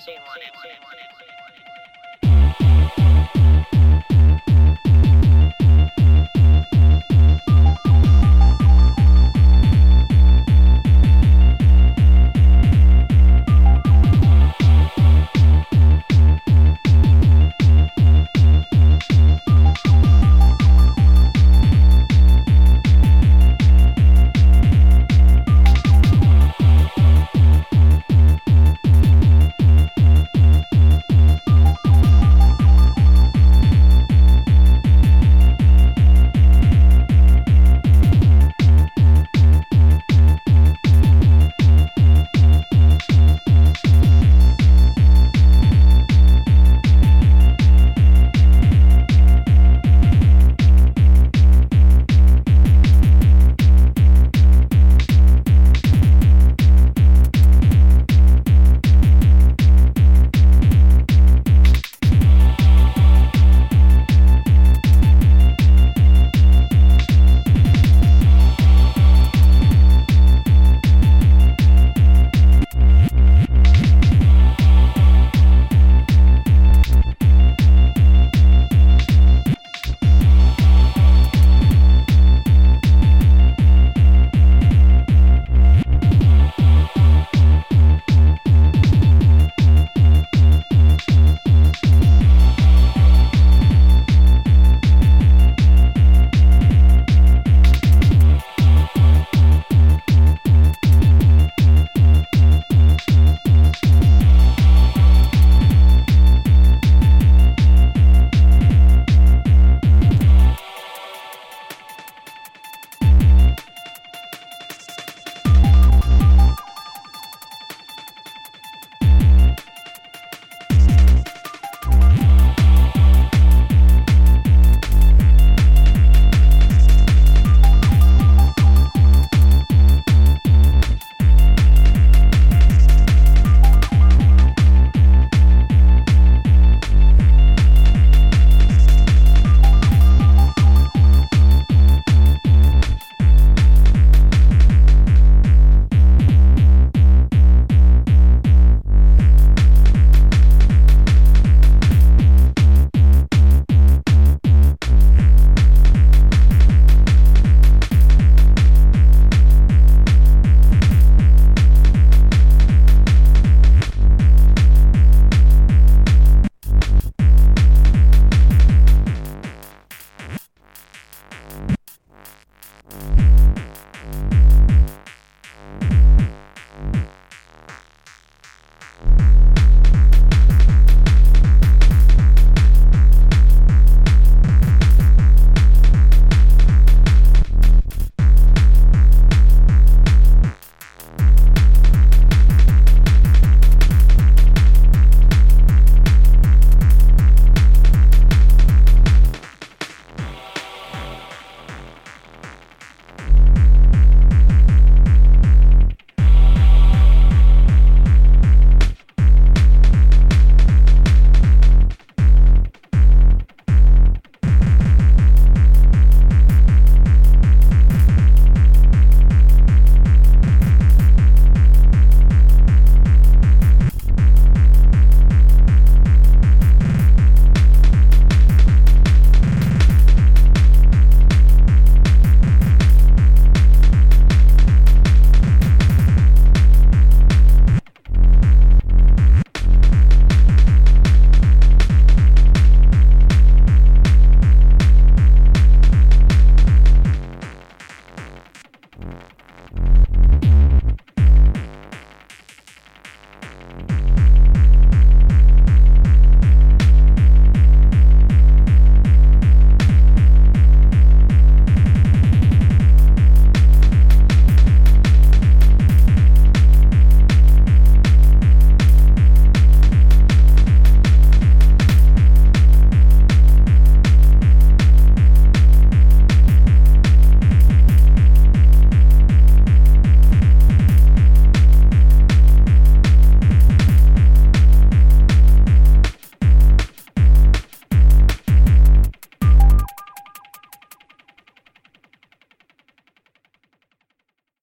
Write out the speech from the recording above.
same one, same.